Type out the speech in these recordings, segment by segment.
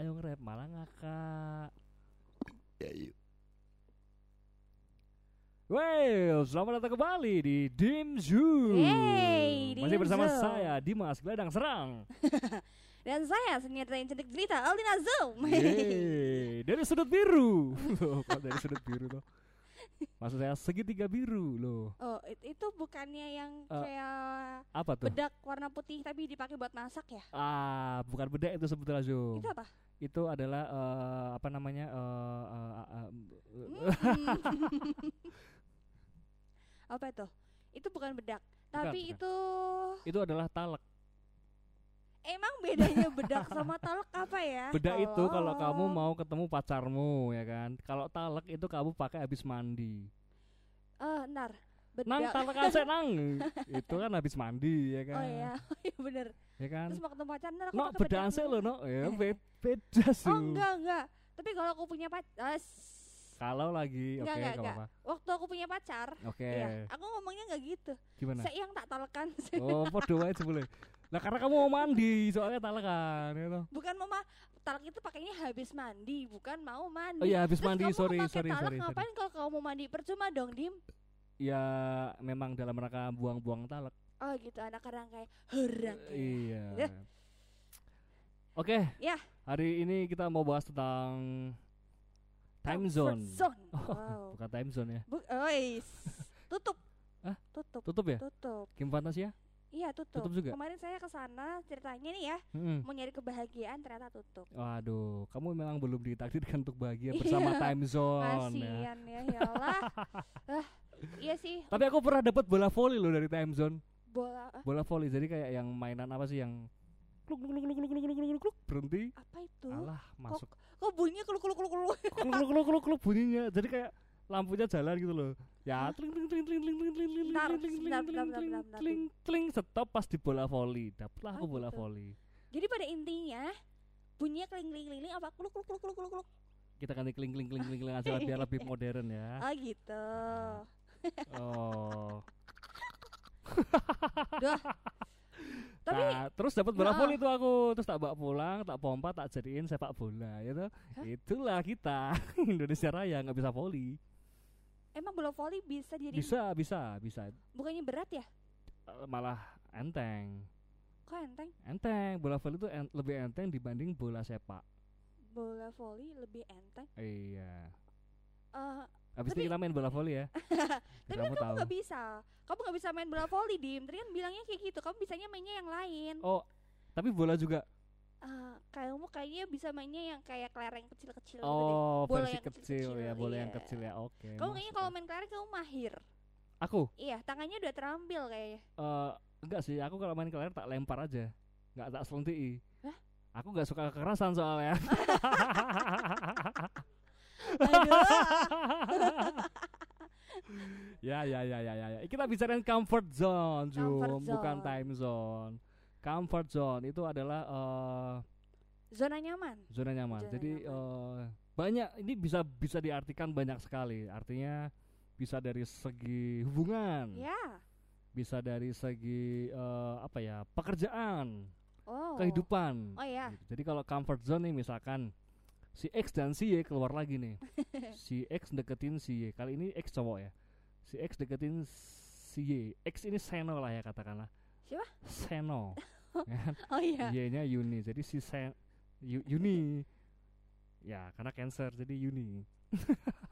ayo nge-rap malah ngakak. Ya yuk. Well, selamat datang kembali di Dim Zoo. Di Masih Dim bersama Zoo. saya Dimas Geladang Serang. Dan saya senjata yang cantik cerita Aldina Zoom. Yeay, dari sudut biru. Loh, kok dari sudut biru tuh? Maksud saya segitiga biru loh. oh, it- itu bukannya yang Eh, kayak Apa tuh? bedak warna putih tapi dipakai buat masak ya? Ah, bukan bedak itu sebetulnya Zo. Itu apa? Itu adalah eh, apa namanya? eh, eh, eh, eh, apa itu? Itu bukan bedak, tapi bukan. itu itu adalah talek. emang bedanya bedak sama talak apa ya? Bedak itu kalau kamu Oh. mau ketemu pacarmu ya kan. Kalau talek itu kamu pakai habis mandi. Eh, ntar. Nang talek aja nang. itu kan habis mandi ya kan. Oh iya, oh iya bener. Ya kan. Terus mau ketemu pacar, ntar aku No, pakai bedaan bedak sih lo no. Ya be- beda sih. Oh enggak enggak. Tapi kalau aku punya pacar, Kalau lagi oke enggak enggak gak enggak. apa-apa. Waktu aku punya pacar, Oke. iya, aku ngomongnya enggak gitu. Gimana? Saya yang tak talekan. Oh, podo wae boleh. Lah karena kamu mau mandi, soalnya talek kan gitu. bukan mama talak itu pakainya habis mandi, bukan mau mandi. Oh iya, habis Terus mandi, sorry, pakai sorry, talak sorry, sorry. ngapain kalau kamu mau mandi? Percuma dong, Dim. Ya memang dalam rangka buang-buang talek. Oh gitu, anak orang kayak herang. kayak. Iya. Ya. Oke, Ya, hari ini kita mau bahas tentang time zone. zone. Oh, Wow. bukan time zone ya. Bu- ois. Tutup. Hah? Tutup. Tutup ya? Tutup. Game Fantasia? Iya, tutup. Tutup juga? Kemarin saya ke sana ceritanya nih ya, Mm-mm. mau nyari kebahagiaan ternyata tutup. Waduh, kamu memang belum ditakdirkan untuk bahagia bersama Iya. time zone ya. Kasian ya, ya Allah. ah, iya sih, Tapi aku pernah dapat bola voli loh dari time zone. bola ah, Bola voli jadi kayak yang mainan apa sih yang kluk kluk kluk kluk kluk kluk kluk kluk berhenti. apa itu? Alah, masuk. Kok bunyinya keluk keluk keluk keluk. kluk kluk kluk kluk kluk bunyinya. Jadi kayak lampunya jalan gitu loh. Ya, tling tling tling tling tling tling tling tling tling tling tling tling stop pas di bola voli. Dapatlah aku Oh, bola gitu. voli. Jadi pada intinya bunyinya kling kling kling kling apa keluk keluk keluk keluk keluk. Kita ganti kling kling kling kling kling aja biar lebih modern ya. Oh gitu. Oh. Duh. Tapi nah, terus dapat bola voli itu aku, terus tak bawa pulang, tak pompa, tak jadiin sepak bola, gitu. Itulah kita Indonesia Raya nggak bisa voli. emang bola voli bisa jadi Bisa, bisa, bisa. bukannya berat ya? Eh, Malah enteng. Kok enteng? Enteng, bola voli itu en- lebih enteng dibanding bola sepak. Bola voli lebih enteng. Iya. Eh, Habis Tapi- ini kita main bola voli ya. tapi kamu kamu tahu. nggak bisa. Kamu nggak bisa main bola voli, Dim. Tadi kan bilangnya kayak gitu. Kamu bisanya mainnya yang lain. Oh, tapi bola juga. Eh, kamu kayaknya bisa mainnya yang kayak kelereng kecil-kecil gitu. Oh, Bola versi yang kecil, kecil-kecil, ya, bola yang iya. kecil ya. Oke. Kamu kayaknya kalau main kelereng kamu mahir. aku Iya, tangannya udah terampil kayaknya. eh enggak sih, aku kalau main keler tak lempar aja. Enggak tak selentii. Hah? Aku nggak suka kekerasan soalnya. Ya ya ya ya ya. ya. Kita bicarain comfort zone, Comfort bukan time zone. Comfort zone itu adalah eh, Zona nyaman. zona nyaman. Zona Jadi nyaman. eh, banyak ini bisa bisa diartikan banyak sekali. Artinya bisa dari segi hubungan, Ya. bisa dari segi eh, apa ya pekerjaan, Oh. kehidupan. Oh ya. Gitu. Jadi kalau comfort zone nih misalkan si X dan si Y keluar lagi nih. si X deketin si Y. Kali ini X cowok ya. Si X deketin si Y. X ini Seno lah ya katakanlah. Siapa? Seno. Ya kan? Oh iya. Y-nya Yuni. Jadi si Sen Yu- Yuni. Ya, karena cancer jadi Yuni.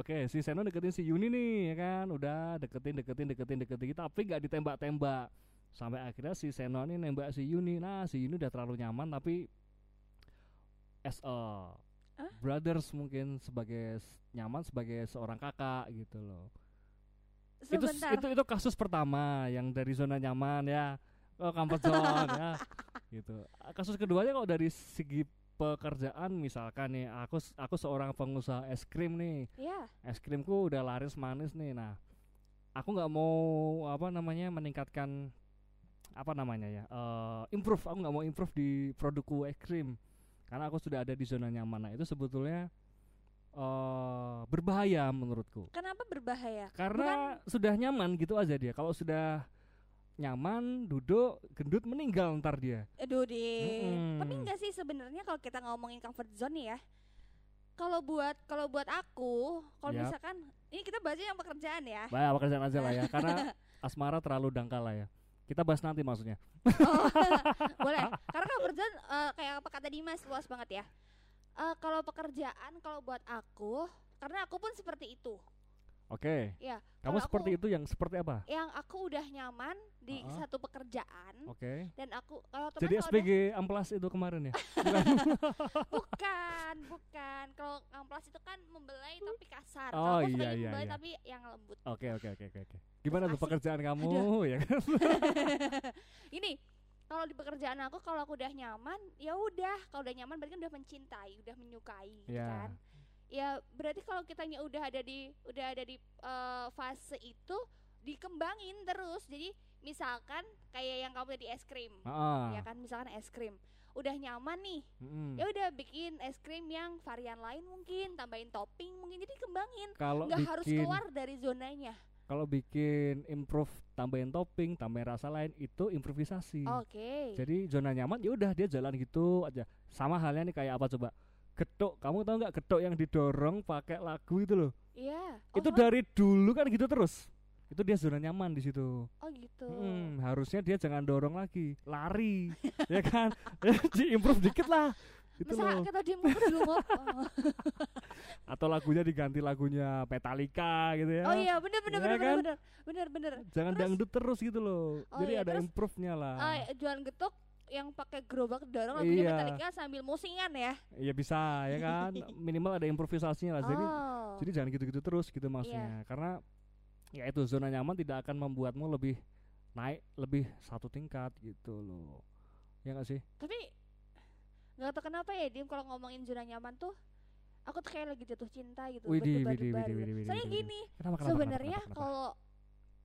Oke, si Seno deketin si Yuni nih, ya kan? Udah deketin, deketin, deketin, deketin, tapi nggak ditembak-tembak. Sampai akhirnya si Seno nih nembak si Yuni. Nah, si Yuni udah terlalu nyaman, tapi as a Hah? brothers mungkin sebagai nyaman sebagai seorang kakak gitu loh. Itu Sebentar. itu itu kasus pertama yang dari zona nyaman ya. Oh, comfort zone ya. Gitu. Kasus keduanya kalau dari segi pekerjaan misalkan nih aku aku seorang pengusaha es krim nih Ya. es krimku udah laris manis nih nah aku nggak mau apa namanya meningkatkan apa namanya ya eh, improve aku nggak mau improve di produkku es krim karena aku sudah ada di zona nyaman nah itu sebetulnya eh berbahaya menurutku Kenapa berbahaya? karena sudah nyaman gitu aja dia kalau sudah nyaman, duduk, gendut meninggal ntar dia. Aduh deh. Mm-mm. Tapi enggak sih sebenarnya kalau kita ngomongin comfort zone ya. Kalau buat kalau buat aku, kalau Yap. misalkan ini kita bahasnya yang pekerjaan ya. Bah, pekerjaan aja lah ya, karena asmara terlalu dangkal lah ya. Kita bahas nanti maksudnya. Oh, boleh. Karena comfort zone eh, kayak apa kata Dimas luas banget ya. Eh, kalau pekerjaan kalau buat aku, karena aku pun seperti itu. Oke. Ya, Kamu seperti aku- itu yang seperti apa? Yang aku udah nyaman di Uh-uh. satu pekerjaan Oke. dan aku kalau teman Jadi SPG amplas itu kemarin ya? udah- bukan, bukan. Kalau amplas itu kan membelai tapi kasar. Oh, kalau aku iya, iya, membelai iya. tapi yang lembut. Oke oke oke oke oke. Gimana tuh asik. pekerjaan kamu ya kan? Ini kalau di pekerjaan aku kalau aku udah nyaman, ya udah. Kalau udah nyaman berarti kan udah mencintai, udah menyukai, gitu Ya. kan? Ya berarti kalau kitanya udah ada di udah ada di eh, fase itu dikembangin terus. Jadi misalkan kayak yang kamu tadi es krim, Ah. ya kan? Misalkan es krim, udah nyaman nih, mm-mm. ya udah bikin es krim yang varian lain mungkin, tambahin topping mungkin, jadi kembangin. Kalau Nggak harus keluar dari zonanya. kalau bikin improve tambahin topping, tambahin rasa lain itu improvisasi. Oke. Jadi zona nyaman ya udah dia jalan gitu aja. Sama halnya nih kayak apa coba? Getuk, kamu tahu nggak getuk yang didorong pakai lagu itu loh? Iya. itu Oh, dari dulu kan gitu terus. Itu dia zona nyaman di situ. Oh gitu. Hmm, harusnya dia jangan dorong lagi, lari, ya kan? Di improve dikit lah. Gitu Masa loh. dulu Oh. Atau lagunya diganti lagunya Metallica gitu ya. Oh iya bener bener Ya bener kan? bener bener bener. Jangan Terus- dangdut terus gitu loh. Oh Jadi iya, ada terus- improve-nya lah. Ah, jualan getuk yang pakai gerobak dorong lagunya Iya. Metallica sambil musingan ya. Iya bisa ya kan. Minimal ada improvisasinya lah. Jadi oh. jadi jangan gitu-gitu terus gitu maksudnya. Karena ya itu zona nyaman tidak akan membuatmu lebih naik lebih satu tingkat gitu loh. Ya nggak sih? Tapi nggak tahu kenapa ya Dim kalau ngomongin zona nyaman tuh aku tuh kayak lagi jatuh cinta gitu. Widih, berdebar-debar widih, gitu. widih, widih, widih, Soalnya widih. gini, sebenarnya kalau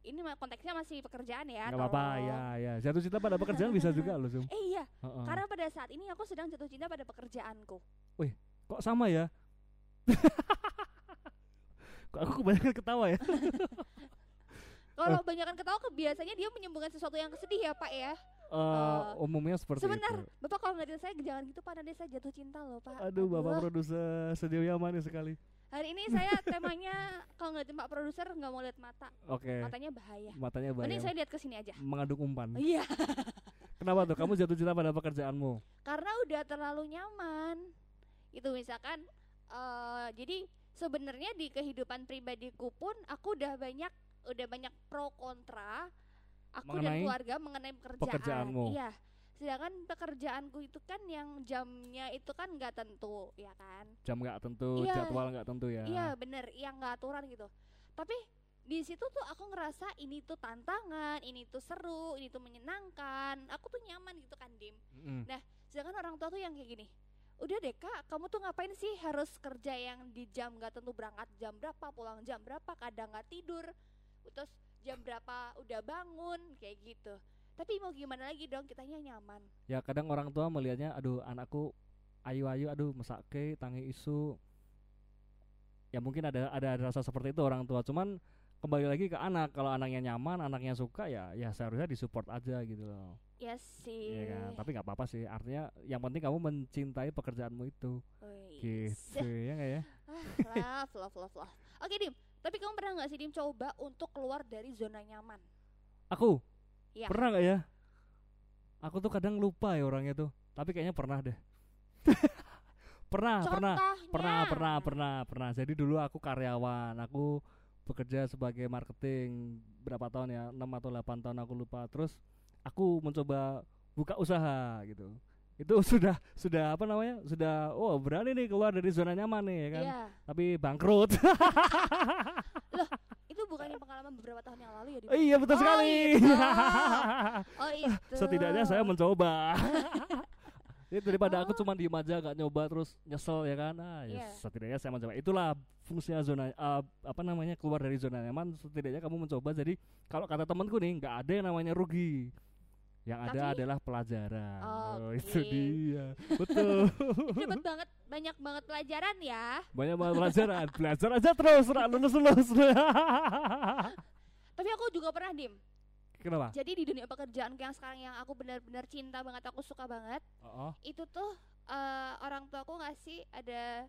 ini mah konteksnya masih pekerjaan ya. Nggak apa-apa ya ya jatuh cinta pada pekerjaan bisa juga loh Zum. Eh iya, Heeh. karena pada saat ini aku sedang jatuh cinta pada pekerjaanku. kok sama ya kok aku kebanyakan ketawa ya Kalau banyakan ketawa biasanya dia menyembuhkan sesuatu yang sedih ya Pak ya. Eh, umumnya seperti Sebentar, itu Bapak kalau ngeliatin saya jangan gitu Pak, nanti saya jatuh cinta loh Pak. aduh bapak produser sejauh yang manis sekali Hari ini saya temanya kalau ngeliatin Pak produser nggak mau lihat mata, oke matanya bahaya. matanya Mending banyak saya lihat ke sini aja. mengandung umpan Iya, kenapa tuh kamu jatuh cinta pada pekerjaanmu karena udah terlalu nyaman. Itu misalkan, eh jadi sebenarnya di kehidupan pribadiku pun aku udah banyak, udah banyak pro kontra. Aku dan Mengenai keluarga mengenai pekerjaan. pekerjaanmu. Iya. Sedangkan pekerjaanku itu kan yang jamnya itu kan nggak tentu, ya kan? jam nggak tentu Iya. jadwal nggak tentu ya Iya bener, yang nggak aturan gitu. Tapi di situ tuh aku ngerasa ini tuh tantangan, ini tuh seru, ini tuh menyenangkan. Aku tuh nyaman gitu kan, Dim. Mm. Sedangkan orang tua tuh yang kayak gini. Udah deh kak, kamu tuh ngapain sih harus kerja yang di jam nggak tentu berangkat jam berapa, pulang jam berapa, kadang nggak tidur, terus jam berapa udah bangun kayak gitu. Tapi mau gimana lagi dong, kitanya nyaman. ya kadang orang tua melihatnya aduh anakku ayu-ayu aduh mesake tangi isu. Ya mungkin ada ada rasa seperti itu orang tua. Cuman kembali lagi ke anak. Kalau anaknya nyaman anaknya suka ya ya seharusnya disupport aja gitu loh. Ya sih. Iya kan? Tapi nggak apa-apa sih. Artinya yang penting kamu mencintai pekerjaanmu itu. Wih, gitu ya nggak ya? Ah, love, love, love, love. Oke, Dim. Tapi kamu pernah nggak sih, Dim, coba untuk keluar dari zona nyaman? aku Iya. pernah nggak ya? Aku tuh kadang lupa ya orangnya tuh. Tapi kayaknya pernah deh. Pernah Ah, pernah pernah pernah pernah pernah. Jadi dulu aku karyawan. Aku bekerja sebagai marketing berapa tahun ya? 6 atau 8 tahun aku lupa. Terus aku mencoba buka usaha gitu. Itu sudah sudah apa namanya? Sudah oh berani nih keluar dari zona nyaman nih ya kan? Iya. tapi bangkrut. Itu bukannya pengalaman beberapa tahun yang lalu ya, Dim? iya betul Oh, sekali itu. Oh, itu. setidaknya saya mencoba Jadi daripada aku Oh. cuma diem aja gak nyoba terus nyesel ya kan ah ya Iya. setidaknya saya mencoba itulah fungsinya zona eh, apa namanya keluar dari zona nyaman setidaknya kamu mencoba jadi kalau kata temanku nih nggak ada yang namanya rugi yang ada Tapi- adalah pelajaran oh, itu dia betul dapat banget banyak banget pelajaran ya. banyak banget pelajaran belajar aja terus Ra, lulus lulus Tapi aku juga pernah, Dim. Kenapa? Jadi di dunia pekerjaan yang sekarang yang aku benar-benar cinta banget, aku suka banget, Oh, oh, itu tuh eh, orang tua aku ngasih ada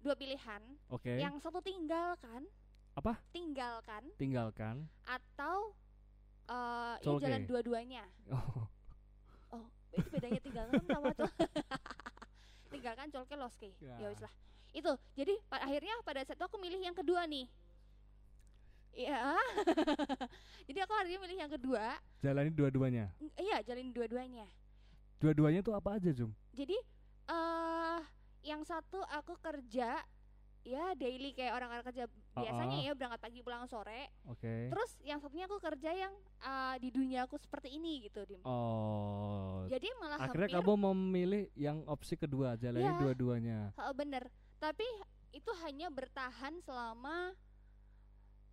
dua pilihan. oke. Yang satu tinggalkan. Apa? Tinggalkan Tinggalkan. atau eh ya jalan dua-duanya. Oh, Oh, itu bedanya tinggalkan sama tuh. tinggalkan colke loske. Ya. Ya wis lah. Itu. Jadi pa- akhirnya pada saat itu aku milih yang kedua nih. Iya. Jadi aku akhirnya milih yang kedua. jalani dua-duanya. Ng- Iya, jalin dua-duanya. Dua-duanya tuh apa aja, Jum? Jadi eh yang satu aku kerja ya daily kayak orang-orang kerja biasanya Uh-uh. ya berangkat pagi pulang sore. Oke. Terus yang satunya aku kerja yang eh, di dunia aku seperti ini gitu, Dim. Oh. Jadi malah Akhirnya hampir kamu memilih yang opsi kedua, jalani Iya. dua-duanya. Heeh, bener. Tapi itu hanya bertahan selama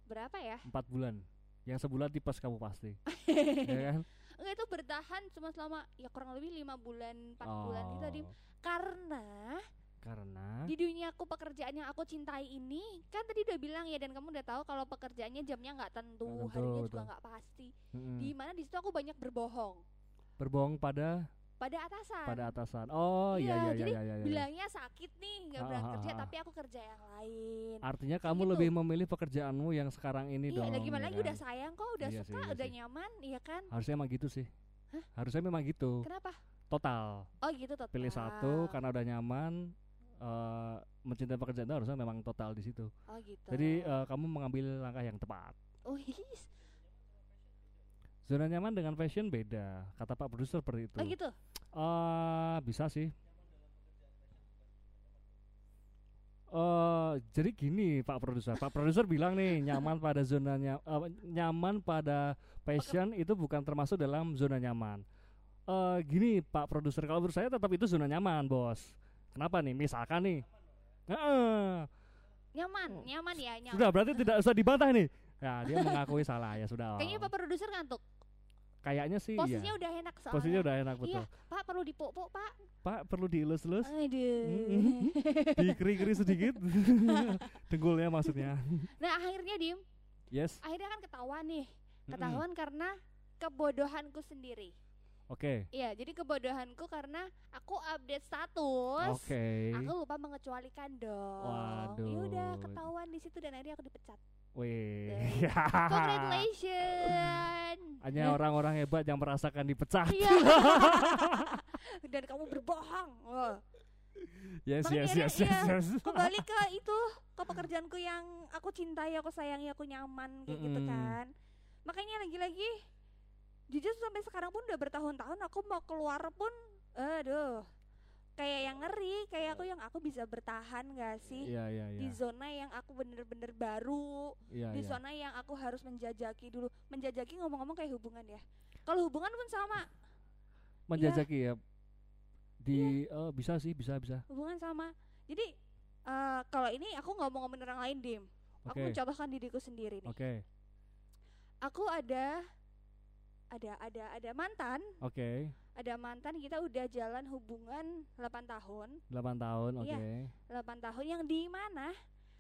berapa ya? Empat bulan. Yang sebulan tipes kamu pasti. ya kan? Enggak itu bertahan cuma selama ya kurang lebih lima bulan, empat bulan gitu, Dim. Oh, Karena Karena di dunia aku pekerjaan yang aku cintai ini kan tadi udah bilang ya dan kamu udah tahu kalau pekerjaannya jamnya nggak tentu, tentu, harinya juga betul. nggak pasti. mm-mm, Di mana di situ aku banyak berbohong berbohong pada pada atasan. pada atasan. Oh iya Iya, iya iya jadi iya iya. iya. Bilangnya sakit nih nggak Ah, berangkat ah, kerja ah. tapi aku kerja yang lain. Artinya kamu gitu. lebih memilih pekerjaanmu yang sekarang ini iya, dong. udah gimana ya lagi kan? udah sayang kok, udah Iya suka, sih, iya udah sih. nyaman, iya kan? Harusnya emang gitu sih. Hah? Harusnya memang gitu. Kenapa? Total. Oh gitu total. Pilih satu karena udah nyaman. Eh mencintai pekerjaan itu harusnya memang total di situ. Oh gitu. Jadi eh, kamu mengambil langkah yang tepat. oh his. Zona nyaman dengan fashion beda. Kata Pak Produser seperti itu. Oh gitu. Eh, bisa sih. Eh, jadi gini Pak Produser. Pak Produser bilang nih nyaman pada zona eh, nyaman pada passion itu bukan termasuk dalam zona nyaman. Eh, gini Pak Produser, kalau menurut saya tetap itu zona nyaman, Bos. Kenapa nih? Misalkan nih. Heeh. Nyaman, nyaman ya, nyaman. sudah berarti tidak usah dibantah nih. Ya, dia mengakui salah ya sudah. Kayaknya Pak produser ngantuk. Kayaknya sih Posisinya iya. udah enak soalnya. Posisinya udah enak betul. Iya, Pak perlu dipuk-puk, Pak. Pak perlu dielus-elus, Aduh. dikeri-keri sedikit. Dengkulnya maksudnya. nah, akhirnya Dim, Yes. akhirnya kan ketahuan nih. Ketahuan karena kebodohanku sendiri. Oke. Iya, jadi kebodohanku karena aku update status. Oke. Aku lupa mengecualikan dong. Waduh. Ya udah ketahuan di situ dan akhirnya aku dipecat. Wih. Congratulations. Hanya orang-orang hebat yang merasakan dipecat. Iya. dan kamu berbohong. Wah. Yes, Makanya yes, akhirnya, yes, yes, iya, yes. Kembali ke itu, ke pekerjaanku yang aku cintai, aku sayangi, aku nyaman kayak gitu Mm-mm. kan. Makanya lagi-lagi jujur sampai sekarang pun udah bertahun-tahun aku mau keluar pun aduh kayak yang ngeri kayak aku yang aku bisa bertahan gak sih Iya, iya, di iya. zona yang aku bener-bener baru Iya, di iya. zona yang aku harus menjajaki dulu menjajaki ngomong-ngomong kayak hubungan ya kalau hubungan pun sama Menjajaki ya. Iya. Di eh, bisa sih, bisa, bisa. hubungan sama jadi eh, kalau ini aku nggak mau ngomongin orang lain dim aku Oke. mencontohkan diriku sendiri nih Oke. aku ada ada ada ada mantan Oke. ada mantan kita udah jalan hubungan 8 tahun 8 tahun, oke. Iya. 8 tahun yang di mana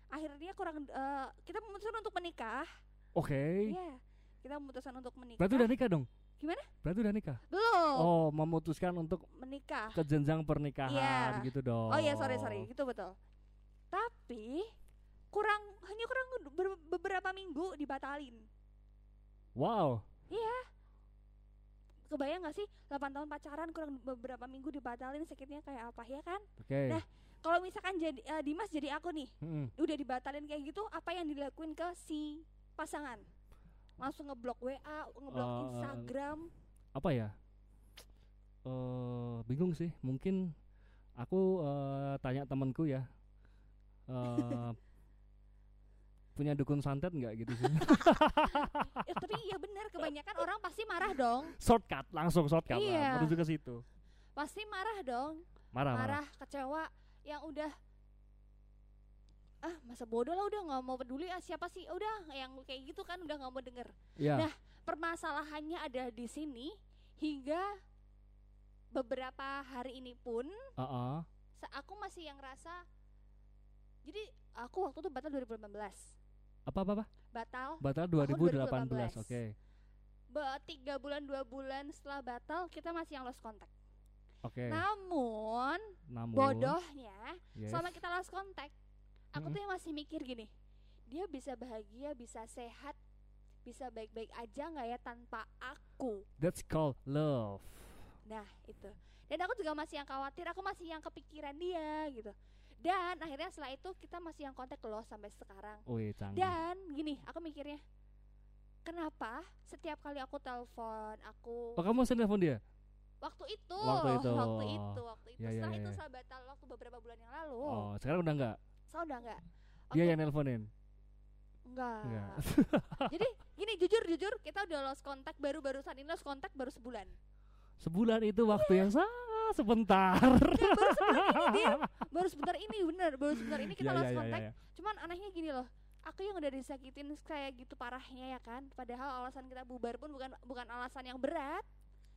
akhirnya kurang eh, kita memutuskan untuk menikah Oke. Iya kita memutuskan untuk menikah Berarti udah nikah dong? Gimana? Berarti udah nikah? belum Oh, memutuskan untuk menikah ke jenjang pernikahan Iya. gitu dong. oh iya sorry sorry gitu betul tapi kurang hanya kurang ber- beberapa minggu dibatalin Wow. Kebayang gak sih 8 tahun pacaran kurang beberapa minggu dibatalin sakitnya kayak apa ya kan Oke. Nah. kalau misalkan jadi eh, Dimas jadi aku nih Mm-mm. udah dibatalin kayak gitu apa yang dilakuin ke si pasangan langsung ngeblok WA ngeblok Eh, Instagram Apa ya? Eh bingung sih. Mungkin aku eh, tanya temanku ya. Eh punya dukun santet nggak gitu sih? ya, tapi iya benar kebanyakan orang pasti marah dong shortcut, langsung shortcut lah, Iya. menuju ke situ. pasti marah dong Marah, marah. marah kecewa yang udah ah masa bodoh lah udah nggak mau peduli ah siapa sih udah yang kayak gitu kan udah nggak mau denger Iya. Nah, permasalahannya ada di sini hingga beberapa hari ini pun Heeh. se- aku masih yang rasa jadi aku waktu itu batal 2018 Apa apa apa? batal Batal Tahun 2018. 2018. Oke. Ba- tiga bulan dua bulan setelah batal kita masih yang lost contact. Oke. Namun Namun bodohnya yes. selama kita lost contact, aku Mm-mm. tuh yang masih mikir gini, dia bisa bahagia, bisa sehat, bisa baik-baik aja nggak ya tanpa aku. That's called love. Nah itu. Dan aku juga masih yang khawatir, aku masih yang kepikiran dia gitu. Dan akhirnya setelah itu kita masih yang kontak loh sampai sekarang. Canggih. Dan gini, aku mikirnya, kenapa setiap kali aku telepon, aku Oh, kamu sering telepon dia? waktu itu, Waktu itu. waktu itu, waktu itu. Ya, ya, Setelah ya, itu ya. saya batal waktu beberapa bulan yang lalu. Oh, sekarang udah enggak? Saya udah enggak. Dia Waktu- yang nelponin. enggak. Enggak. Jadi gini jujur jujur kita udah lost kontak baru barusan ini lost kontak baru sebulan. Sebulan itu waktu yang sangat sebentar. Ya, baru sebulan ini dia baru sebentar ini bener baru sebentar ini kita Ya, lost ya, ya, kontak. ya, ya. Cuman anehnya gini loh. Aku yang udah disakitin kayak gitu parahnya ya kan. Padahal alasan kita bubar pun bukan bukan alasan yang berat.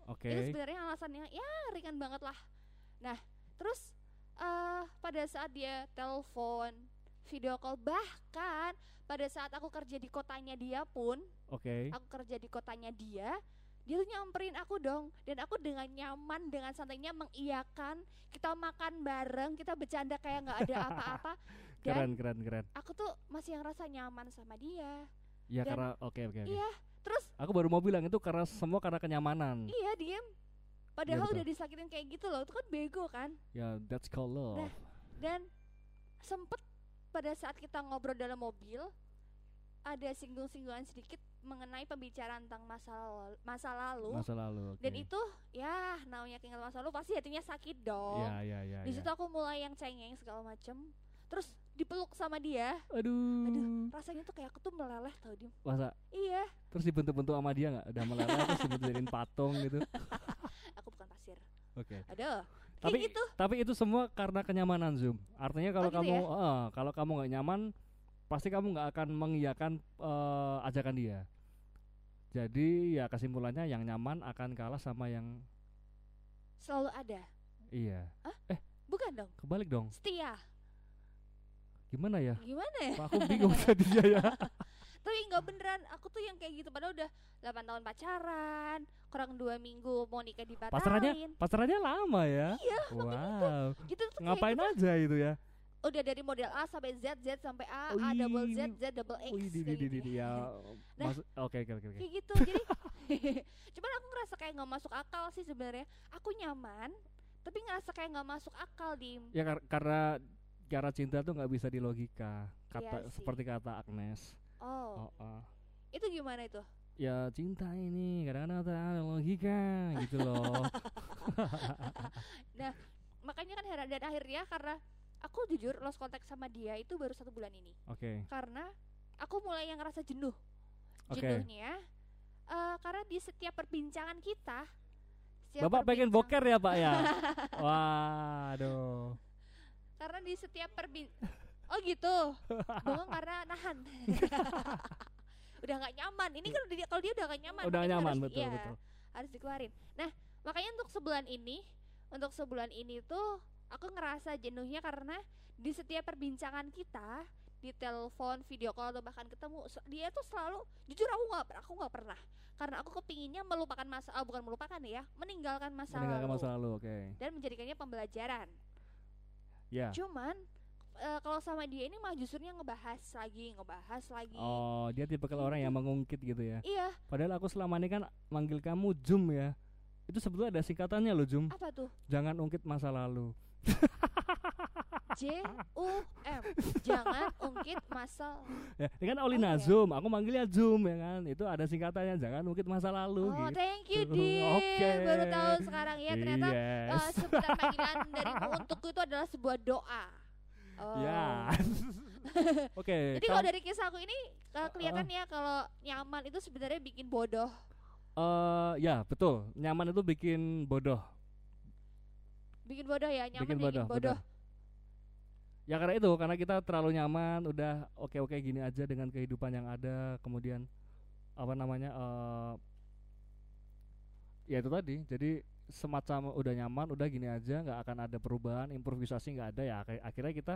Oke. Itu sebenarnya alasan yang ya ringan banget lah. Nah, terus eh pada saat dia telepon, video call bahkan pada saat aku kerja di kotanya dia pun, Oke. aku kerja di kotanya dia, dia tuh nyamperin aku dong dan aku dengan nyaman dengan santainya mengiyakan kita makan bareng kita bercanda kayak nggak ada apa-apa Keren, dan keren, keren. aku tuh masih yang rasa nyaman sama dia Ya dan- karena oke oke oke. iya terus Aku baru mau bilang itu karena semua karena kenyamanan. iya diem padahal betul. udah disakitin kayak gitu loh itu kan bego kan Ya, that's called love. Nah. dan sempet pada saat kita ngobrol dalam mobil ada singgung-singgungan sedikit mengenai pembicaraan tentang masa lalu, masa lalu Masa lalu. oke. dan itu ya namanya keinget masa lalu pasti hatinya sakit dong Ya, ya, ya. di ya. situ aku mulai yang cengeng segala macem terus dipeluk sama dia Aduh. Aduh. rasanya tuh kayak aku tuh meleleh tau dim Masa iya terus dibentuk-bentuk sama dia nggak? Udah meleleh terus dibentuk patung gitu. aku bukan pasir Oke. aduh Tapi gitu tapi itu semua karena kenyamanan Zoom. Artinya kalau Oh, gitu kamu ya? eh, kalau kamu nggak nyaman pasti kamu nggak akan mengiyakan eh, ajakan dia. Jadi ya kesimpulannya yang nyaman akan kalah sama yang selalu ada iya. bukan dong Kebalik dong. setia Gimana ya? gimana ya Wah, aku bingung tadinya ya. tapi nggak beneran aku tuh yang kayak gitu padahal udah 8 tahun pacaran kurang dua minggu mau nikah dibatalin Pacarannya pacarannya lama ya. Iya, Wow. gitu tuh Ngapain gitu. aja itu ya? Udah dari model A sampai Z Z sampai A Oh, A double Z. Z double X Wih, di, di, kayak di, gitu di, ya. ya. Nah. Oke, oke, oke, kayak gitu jadi cuman aku ngerasa kayak nggak masuk akal sih sebenarnya aku nyaman tapi ngerasa kayak nggak masuk akal di Ya kar- karena karena cinta tuh nggak bisa di logika. Kata sih. seperti kata Agnes. oh Oh, oh. itu gimana itu Ya cinta ini kadang-kadang ada logika gitu loh. makanya kan heran dan akhirnya karena aku jujur lost contact sama dia itu baru satu bulan ini Oke. karena aku mulai yang ngerasa jenuh Oke. jenuhnya eh, karena di setiap perbincangan kita setiap Bapak pengen boker ya, Pak ya? Waduh. karena di setiap perbin oh gitu bengong karena nahan udah nggak nyaman ini kan udah dia- kalau dia udah nggak nyaman Udah nyaman harus- betul iya, betul. harus dikeluarin nah makanya untuk sebulan ini untuk sebulan ini tuh aku ngerasa jenuhnya karena di setiap perbincangan kita di telepon, video call atau bahkan ketemu dia tuh selalu jujur aku nggak aku nggak pernah karena aku kepinginnya melupakan masa ah, bukan melupakan ya meninggalkan masa Meninggalkan lalu masa lalu, oke. dan menjadikannya pembelajaran Ya. cuman eh, kalau sama dia ini mah justrunya ngebahas lagi ngebahas lagi Oh, dia tipe kalau orang yang mengungkit gitu ya. iya Padahal aku selama ini kan manggil kamu Jum ya. Itu sebetulnya ada singkatannya loh Jum. apa tuh Jangan ungkit masa lalu. J U M jangan ungkit masa Ya, ini kan Olina Oh, iya. Zoom, aku manggilnya Zoom ya kan. Itu ada singkatannya jangan ungkit masa lalu oh gitu. thank you. Dim Oke. baru tahu sekarang ya ternyata Yes. eh, sebutan panggilan darimu untukku itu adalah sebuah doa oh. Ya. Oke. jadi kamu- kalau dari kisahku ini eh, kelihatan ya kalau nyaman itu sebenarnya bikin bodoh eh, ya betul. Nyaman itu bikin bodoh. Bikin bodoh ya nyaman bikin bikin bodoh. bodoh. Ya karena itu, karena kita terlalu nyaman, udah oke-oke gini aja dengan kehidupan yang ada, kemudian apa namanya? eh ya itu tadi. Jadi semacam udah nyaman, udah gini aja, nggak akan ada perubahan, improvisasi nggak ada ya. Ak- Akhirnya kita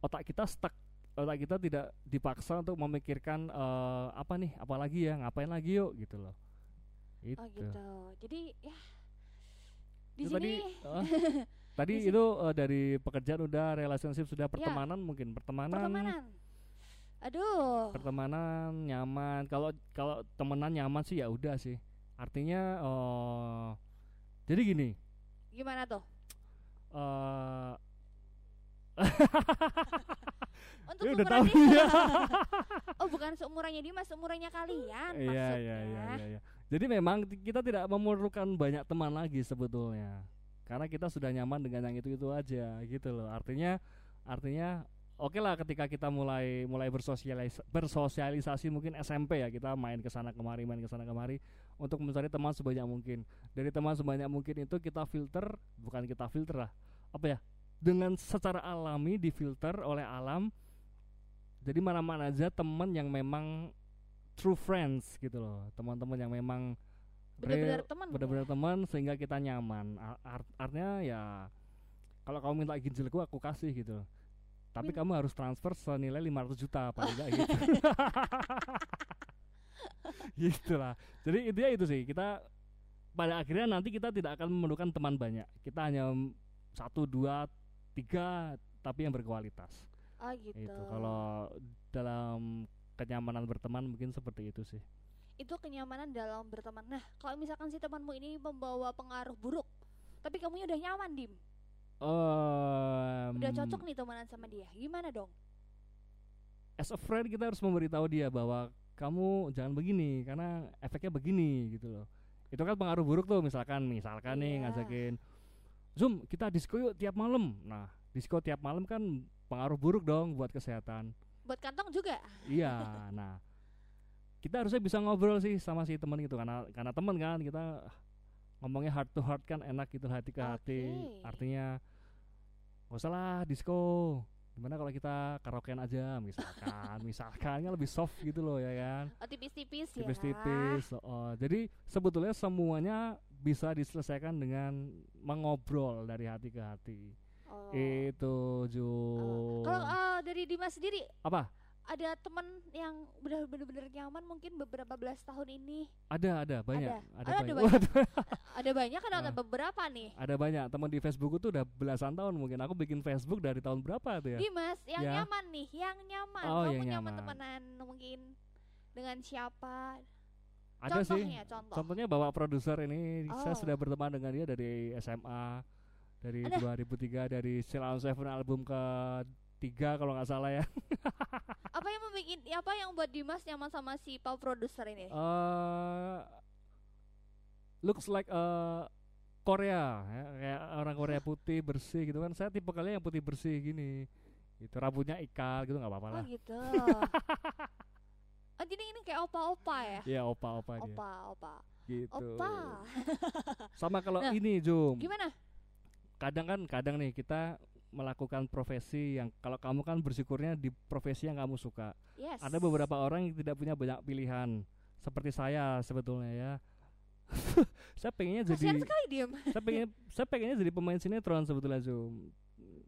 otak kita stuck, otak kita tidak dipaksa untuk memikirkan eh apa nih, apalagi ya, ngapain lagi yuk gitu loh. Itu. Oh gitu. Jadi ya di Itu sini tadi eh, tadi Di sini- itu eh, dari pekerjaan udah relationship sudah pertemanan mungkin pertemanan pertemanan. Aduh. pertemanan nyaman kalau kalau temenan nyaman sih ya udah sih artinya eh jadi gini Gimana tuh? eh Untuk Dia udah tahu dia. ya. oh, bukan seumurannya Dimas, seumurannya kalian Iya maksudnya. iya iya iya iya. Jadi memang kita tidak memerlukan banyak teman lagi sebetulnya. Karena kita sudah nyaman dengan yang itu-itu aja gitu loh. Artinya artinya oke lah ketika kita mulai mulai bersosialis bersosialisasi mungkin SMP ya kita main ke sana kemari main ke sana kemari untuk mencari teman sebanyak mungkin. Dari teman sebanyak mungkin itu kita filter bukan kita filter lah. Apa ya? Dengan secara alami difilter oleh alam. Jadi mana-mana aja teman yang memang true friends gitu loh teman-teman yang memang Benar-benar teman. benar-benar ya? teman sehingga kita nyaman art- artinya ya kalau kamu minta ginjalku aku kasih gitu loh. tapi Min- kamu harus transfer senilai 500 juta paling enggak gitu gitulah jadi intinya itu sih kita pada akhirnya nanti kita tidak akan memerlukan teman banyak kita hanya satu dua tiga tapi yang berkualitas Oh gitu. itu kalau dalam kenyamanan berteman mungkin seperti itu sih itu kenyamanan dalam berteman. Nah, kalau misalkan si temanmu ini membawa pengaruh buruk, tapi kamunya udah nyaman, Dim. Udah Em, cocok nih temenan sama dia. Gimana dong? as a friend kita harus memberitahu dia bahwa kamu jangan begini karena efeknya begini gitu loh itu kan pengaruh buruk tuh misalkan misalkan nih Iya. ngajakin zoom kita disco yuk tiap malam nah disco tiap malam kan pengaruh buruk dong buat kesehatan Buat kantong juga. iya nah kita harusnya bisa ngobrol sih sama si teman gitu karena karena teman kan kita ngomongnya heart to heart kan enak gitu hati ke hati Oke. artinya nggak usah lah disco gimana kalau kita karaokean aja misalkan misalkan kan lebih soft gitu loh ya kan Oh, tipis-tipis ya. tipis-tipis oh, jadi sebetulnya semuanya bisa diselesaikan dengan mengobrol dari hati ke hati Oh. itu Ju Oh. Kalau eh, dari Dimas sendiri apa? ada teman yang benar benar nyaman mungkin beberapa belas tahun ini? Ada ada. Banyak. Ada. ada, ada banyak. banyak. Ada banyak kan ada Ah. beberapa nih? Ada banyak. Teman di Facebook itu udah belasan tahun mungkin. Aku bikin Facebook dari tahun berapa tuh ya? Dimas yang Ya. nyaman nih. Yang nyaman. Oh, kamu yang nyaman. temenan mungkin dengan siapa? Ada sih. Contohnya contoh. Contohnya bawa produser ini. Saya Oh. sudah berteman dengan dia dari SMA dari Ada. 2003 dari on Seven album ke tiga kalau nggak salah ya. apa yang membuat apa yang buat Dimas nyaman sama si Pak produser ini Eh looks like eh Korea ya, kayak orang Korea putih bersih gitu kan. Saya tipe kalian yang putih bersih gini. Itu rambutnya ikal gitu nggak apa-apa oh lah. gitu oh jadi ini kayak opa-opa ya Iya opa-opa dia opa opa gitu. opa Sama kalau Nah, ini Jum. gimana kadang kan kadang nih kita melakukan profesi yang kalau kamu kan bersyukurnya di profesi yang kamu suka. yes Ada beberapa orang yang tidak punya banyak pilihan. Seperti saya sebetulnya ya. saya pengennya jadi sekali diem saya pengen saya pengennya jadi pemain sinetron sebetulnya Zoom.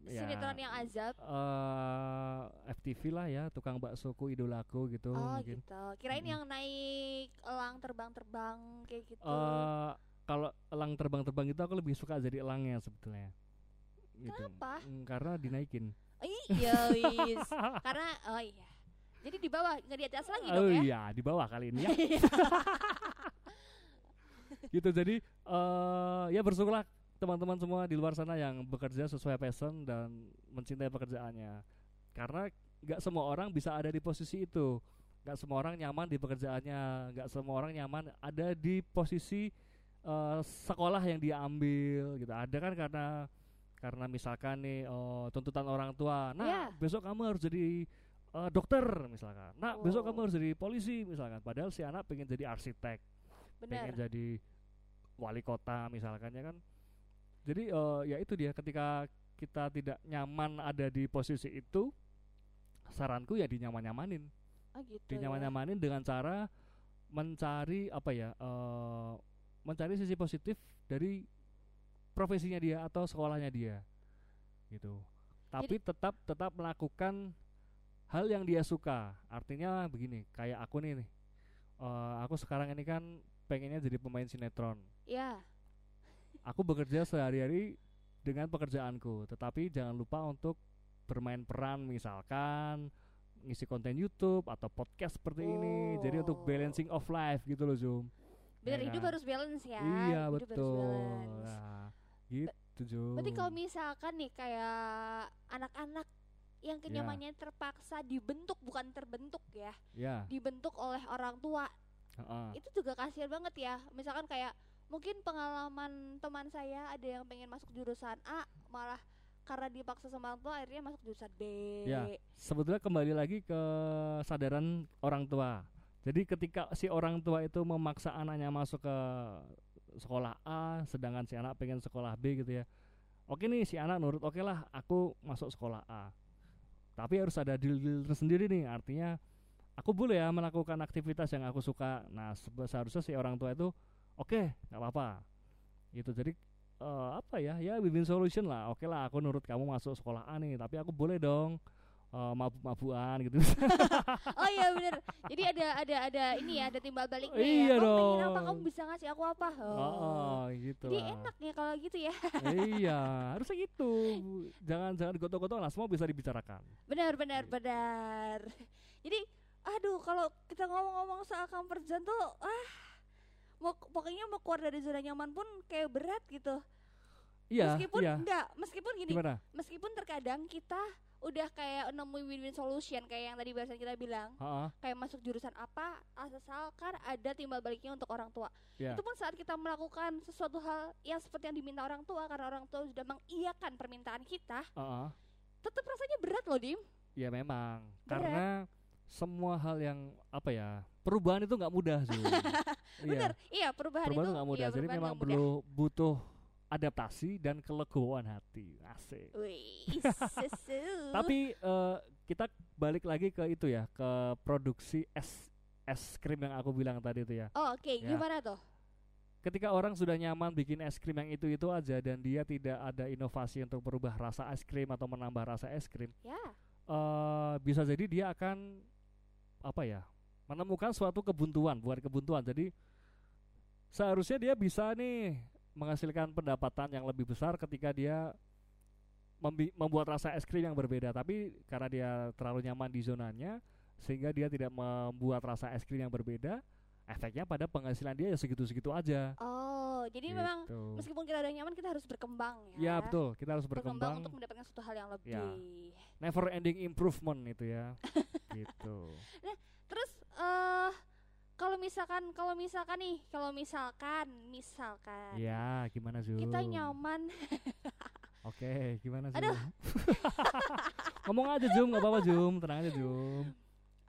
Ya, sinetron yang azab eh, FTV lah ya, tukang baksoku idolaku gitu oh mungkin. gitu kirain Mm-mm. yang naik elang terbang-terbang kayak gitu Eh, kalau elang terbang-terbang itu aku lebih suka jadi elangnya sebetulnya. Gitu. Kenapa? Mm, Karena dinaikin. iya wis karena oh iya jadi di bawah nggak di atas lagi Oh dong ya iya, di bawah kali ini ya. gitu jadi eh ya bersyukurlah teman-teman semua di luar sana yang bekerja sesuai passion dan mencintai pekerjaannya. Karena nggak semua orang bisa ada di posisi itu. Nggak semua orang nyaman di pekerjaannya, nggak semua orang nyaman ada di posisi eh, sekolah yang dia ambil gitu. Ada kan karena karena misalkan nih oh, tuntutan orang tua, nah Iya. besok kamu harus jadi eh, dokter misalkan. Nah, besok Oh. kamu harus jadi polisi misalkan. Padahal si anak pengen jadi arsitek, pengen benar jadi wali kota misalkan ya kan. Jadi eh, ya itu dia ketika kita tidak nyaman ada di posisi itu, saranku ya dinyaman-nyamanin. oh gitu ya. Dinyaman-nyamanin dengan cara mencari apa ya? eh, mencari sisi positif dari profesinya dia atau sekolahnya dia. Gitu. Tapi tetap tetap melakukan hal yang dia suka. Artinya begini, kayak aku nih nih. eh, aku sekarang ini kan pengennya jadi pemain sinetron. Ya, Aku bekerja sehari-hari dengan pekerjaanku, tetapi jangan lupa untuk bermain peran misalkan ngisi konten YouTube atau podcast seperti ini. Jadi untuk Oh. balancing of life gitu loh Zoom. Bener Ya hidup harus balance ya. Iya hidup betul. Nah, gitu Zoom. Berarti kalau misalkan nih kayak anak-anak yang Ya. kenyamannya terpaksa dibentuk bukan terbentuk ya, ya, dibentuk oleh orang tua, heeh. itu juga kasihan banget ya. Misalkan kayak mungkin pengalaman teman saya ada yang pengen masuk jurusan A, malah karena dipaksa sama orang tua akhirnya masuk jurusan B. Ya. sebetulnya kembali lagi ke sadaran orang tua. Jadi ketika si orang tua itu memaksa anaknya masuk ke sekolah A, sedangkan si anak pengen sekolah B gitu ya. Oke nih si anak nurut, oke lah aku masuk sekolah A. Tapi harus ada deal-deal tersendiri nih, artinya aku boleh ya melakukan aktivitas yang aku suka. Nah se- seharusnya si orang tua itu oke nggak apa-apa. Gitu jadi eh, apa ya ya win-win solution lah. Oke lah aku nurut kamu masuk sekolah A nih, tapi aku boleh dong eh, mabuk-mabukan gitu. Oh iya bener. Jadi ada ada ada ini ya, ada timbal baliknya Iya ya. Kamu pengen apa? dong. Kamu bisa ngasih aku apa? Oh. Oh, oh, gitu Jadi lah. enak ya kalau gitu ya. iya, harusnya gitu. Jangan jangan gotong-gotong lah, semua bisa dibicarakan. Benar benar Gitu. benar. Jadi aduh kalau kita ngomong-ngomong soal comfort zone tuh ah mau pokoknya mau keluar dari zona nyaman pun kayak berat gitu. Iya, meskipun iya. enggak, meskipun gini, Gimana? meskipun terkadang kita udah kayak nemuin win-win solution kayak yang tadi barusan kita bilang, Heeh, kayak masuk jurusan apa asalkan ada timbal baliknya untuk orang tua. ya. Itu pun saat kita melakukan sesuatu hal yang seperti yang diminta orang tua karena orang tua sudah mengiyakan permintaan kita, Heeh. tetap rasanya berat loh, Dim. Ya memang, Berat. karena semua hal yang apa ya perubahan itu nggak mudah sih. Bener, iya perubahan, perubahan itu nggak mudah. iya, Jadi memang perlu butuh adaptasi dan kelegowoan hati. Asik. Wih. Tapi eh, kita balik lagi ke itu ya, ke produksi es es krim yang aku bilang tadi itu ya. Oh, oke, Ya. gimana tuh? Ketika orang sudah nyaman bikin es krim yang itu-itu aja dan dia tidak ada inovasi untuk berubah rasa es krim atau menambah rasa es krim, Ya, eh bisa jadi dia akan apa ya menemukan suatu kebuntuan bukan kebuntuan jadi seharusnya dia bisa nih menghasilkan pendapatan yang lebih besar ketika dia membuat rasa es krim yang berbeda tapi karena dia terlalu nyaman di zonanya sehingga dia tidak membuat rasa es krim yang berbeda efeknya pada penghasilan dia ya segitu-segitu aja oh, jadi memang Gitu. meskipun kita udah nyaman kita harus berkembang ya. ya betul kita harus Berkembang berkembang untuk mendapatkan suatu hal yang lebih. Ya. never ending improvement itu ya gitu Terus eh kalau misalkan kalau misalkan nih, kalau misalkan misalkan ya gimana Zul kita nyaman Oke, gimana Zoom? Aduh. Ngomong aja Zoom, nggak apa-apa Zoom, tenang aja Zoom.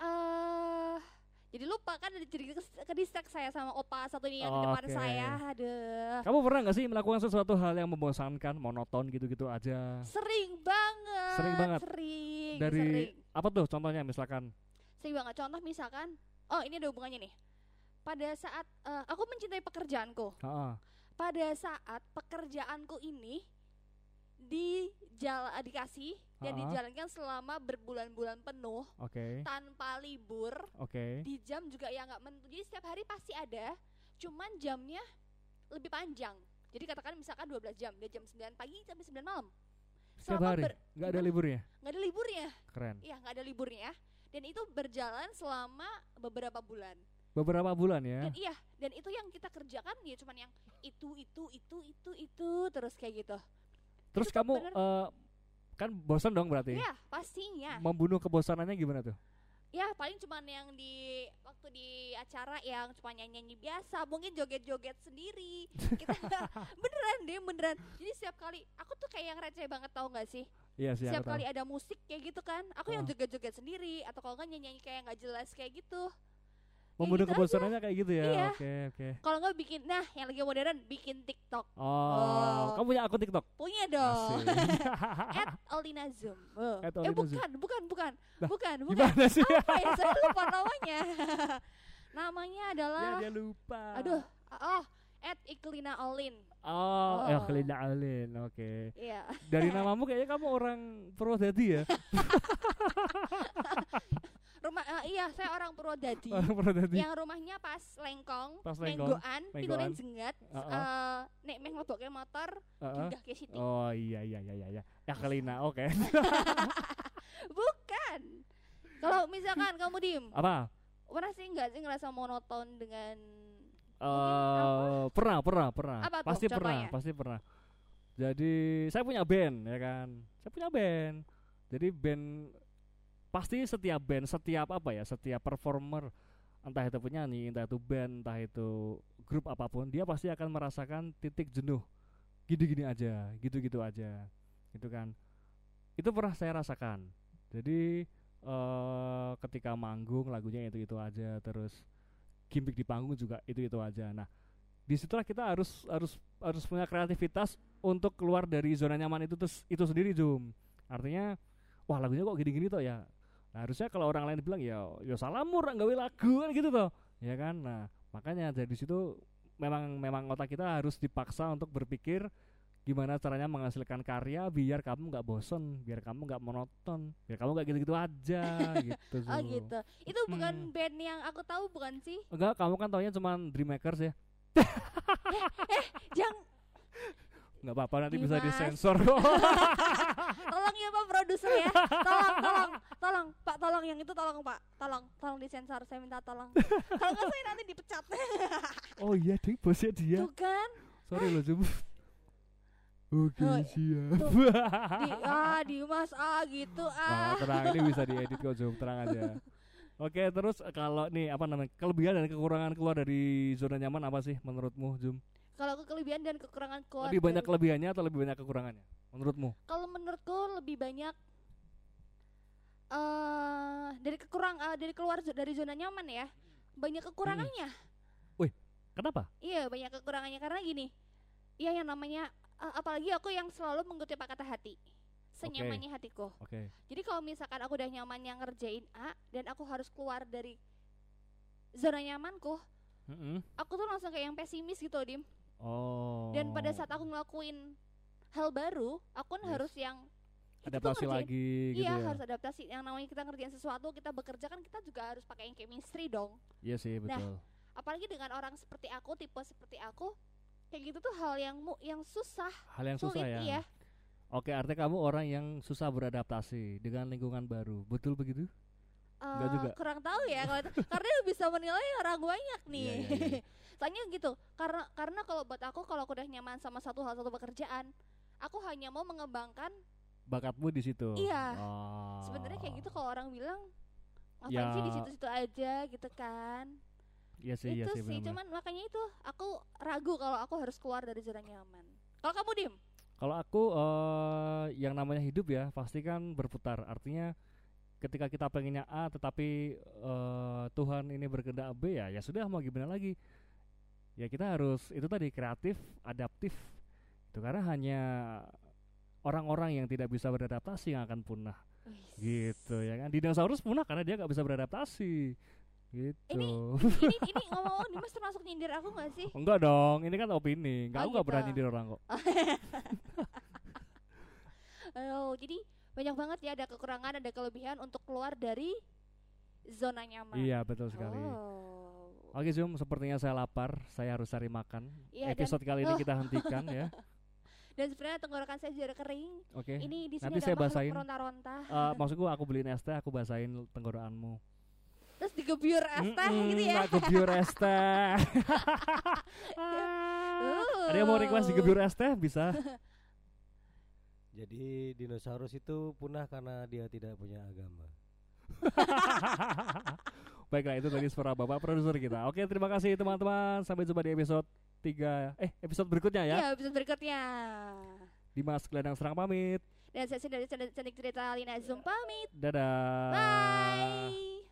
eh jadi lupa kan ada jadi kedistek saya sama opa satu nih yang di depan saya. Aduh. Kamu pernah nggak sih melakukan sesuatu hal yang membosankan, monoton gitu-gitu aja? Sering banget. Sering banget. Sering. Dari sering. apa tuh contohnya misalkan? Sering banget. Contoh misalkan, oh ini ada hubungannya nih. Pada saat eh, aku mencintai pekerjaanku. Heeh. Pada saat pekerjaanku ini di jala, dikasih dan Ha-ha. dijalankan selama berbulan-bulan penuh Oke, tanpa libur oke. di jam juga yang nggak menentu jadi setiap hari pasti ada cuman jamnya lebih panjang jadi katakan misalkan 12 jam dari jam 9 pagi sampai 9 malam Setiap selama hari, nggak ada liburnya? nggak ada liburnya Keren. iya nggak ada liburnya dan itu berjalan selama beberapa bulan Beberapa bulan ya. dan iya dan itu yang kita kerjakan ya cuman yang itu itu itu itu itu terus kayak gitu Terus itu kamu eh, kan bosan dong berarti? ya pastinya Membunuh kebosanannya gimana tuh? ya paling cuman yang di waktu di acara yang cuma nyanyi nyanyi biasa mungkin joget joget sendiri kita beneran deh beneran jadi setiap kali aku tuh kayak yang receh banget tau gak sih Iya sih, setiap tahu. kali ada musik kayak gitu kan aku yang Ah. joget joget sendiri atau kalau nggak nyanyi kayak nggak jelas kayak gitu Membunuh gitu kebosanannya kayak gitu ya? Iya. Oke, oke. kalau nggak bikin nah yang lagi modern bikin tiktok Oh, Oh. kamu punya akun TikTok? punya dong at Olina Zoom Oh. At eh bukan bukan bukan Lah, bukan bukan Gimana sih? apa ya saya lupa namanya namanya adalah Ya dia lupa. aduh oh at Iklina Olin Oh, Oh. ya Khalida Alin. Oke. iya Dari namamu kayaknya kamu orang Purwodadi ya? rumah eh, iya saya orang Purwodadi Orang Purwodadi. yang rumahnya pas lengkong, Pas lengkong, nenggoan, lenggoan. pitulen jengat, Heeh. eh, nek meh ngebokke motor, Heeh. pindah ke situ. Oh iya iya iya iya. Ya oke. Bukan. Kalau misalkan kamu diem, Apa? pernah sih nggak sih ngerasa monoton dengan Eh pernah pernah pernah. Apa tuh pasti pernah, pasti pernah. Jadi saya punya band ya kan. Saya punya band. Jadi band pasti setiap band, setiap apa ya, setiap performer entah itu penyanyi, entah itu band, entah itu grup apa pun, dia pasti akan merasakan titik jenuh. Gini-gini aja, gitu-gitu aja. Gitu kan. Itu pernah saya rasakan. Jadi eh ketika manggung lagunya itu-itu aja terus gimmick di panggung juga itu-itu aja. Nah, di situlah kita harus harus harus punya kreativitas untuk keluar dari zona nyaman itu terus itu sendiri Zoom. Artinya wah lagunya kok gini-gini toh ya. Nah, harusnya kalau orang lain bilang ya ya salamur gawe lagu kan gitu toh. Ya kan? Nah, makanya dari situ memang memang otak kita harus dipaksa untuk berpikir gimana caranya menghasilkan karya biar kamu nggak bosen, biar kamu nggak monoton, biar kamu nggak gitu-gitu aja gitu. Oh gitu. Itu bukan Mm. band yang aku tahu bukan sih? Enggak, kamu kan taunya cuma Dreammakers ya. Jangan nggak apa-apa nanti bisa Dimas. disensor tolong ya Pak produser ya. Tolong, tolong, tolong, Pak, tolong yang itu tolong Pak. Tolong, tolong disensor. Saya minta tolong. Kalau nggak saya nanti dipecat. oh iya ding bosnya dia Tuh kan. sorry loh Jum oke Oh, siap Di, ah, Dimas ah gitu Nah, ah. tenang ini bisa diedit kok Jum tenang aja oke terus eh, kalau nih apa namanya kelebihan dan kekurangan keluar dari zona nyaman apa sih menurutmu Jum Kalau kelebihan dan kekurangan keluar. lebih banyak dari- kelebihannya atau lebih banyak kekurangannya menurutmu Kalau menurutku lebih banyak eh dari kekurang eh, dari keluar dari zona nyaman ya. Banyak kekurangannya. kenapa Iya, banyak kekurangannya karena gini. Iya yang namanya eh, apalagi aku yang selalu mengutip kata hati. Senyamannya hatiku. oke Jadi kalau misalkan aku udah nyaman yang ngerjain A dan aku harus keluar dari zona nyamanku, Mm-mm. aku tuh langsung kayak yang pesimis gitu, Dim. oh Dan pada saat aku ngelakuin hal baru, aku Yes. harus yang adaptasi lagi gitu Iya ya harus adaptasi. Yang namanya kita ngerjain sesuatu, kita bekerja kan kita juga harus pakai yang chemistry dong. iya sih Nah, betul Apalagi dengan orang seperti aku, tipe seperti aku, kayak gitu tuh hal yang mu yang susah, hal yang susah sulit ya iya. Oke, artinya kamu orang yang susah beradaptasi dengan lingkungan baru. Betul begitu? Enggak Eh, juga. kurang tahu ya kalau itu. karena bisa menilai orang banyak nih. Iya, iya, iya. Soalnya gitu, karena karena kalau buat aku kalau aku udah nyaman sama satu hal satu pekerjaan, aku hanya mau mengembangkan. Bakatmu di situ. Iya. Oh. Sebenarnya kayak gitu kalau orang bilang ngapain sih di Ya. situ-situ aja gitu kan. Iya sih, iya itu sih, sih, benar-benar. cuman makanya itu aku ragu kalau aku harus keluar dari zona nyaman. Kalau kamu dim, Kalau aku eh yang namanya hidup ya, pasti kan berputar. Artinya ketika kita pengennya A tetapi eh Tuhan ini berkehendak B ya, ya sudah mau gimana lagi? Ya kita harus itu tadi kreatif, adaptif. Itu karena hanya orang-orang yang tidak bisa beradaptasi yang akan punah. gitu ya kan dinosaurus punah karena dia nggak bisa beradaptasi gitu ini ini ngomong Dimas termasuk nyindir aku gak sih? enggak dong ini kan opini nggak Oh, aku nggak gitu. berani nyindir orang kok Oh, jadi banyak banget ya ada kekurangan, ada kelebihan untuk keluar dari zona nyaman. iya betul sekali Oh. oke zoom sepertinya saya lapar saya harus cari makan dan- episode kali ini Oh. kita hentikan ya Dan sebenarnya tenggorokan saya sudah kering. oke Ini di sini Nanti ada saya basahin. meronta-ronta. Eh, maksudku aku beliin es teh aku basahin tenggorokanmu Terus digebyur es teh Mm-mm, gitu ya. gebyur es teh Uh. ada yang mau request digebyur es teh bisa Jadi dinosaurus itu punah karena dia tidak punya agama. Baiklah itu tadi suara Bapak produser kita. Oke, terima kasih teman-teman. Sampai jumpa di episode 3 eh episode berikutnya ya. Iya, episode berikutnya. Dimas Gelandang Serang pamit. Dan saya sendiri cantik cerita Lina Zoom pamit. Dadah. Bye.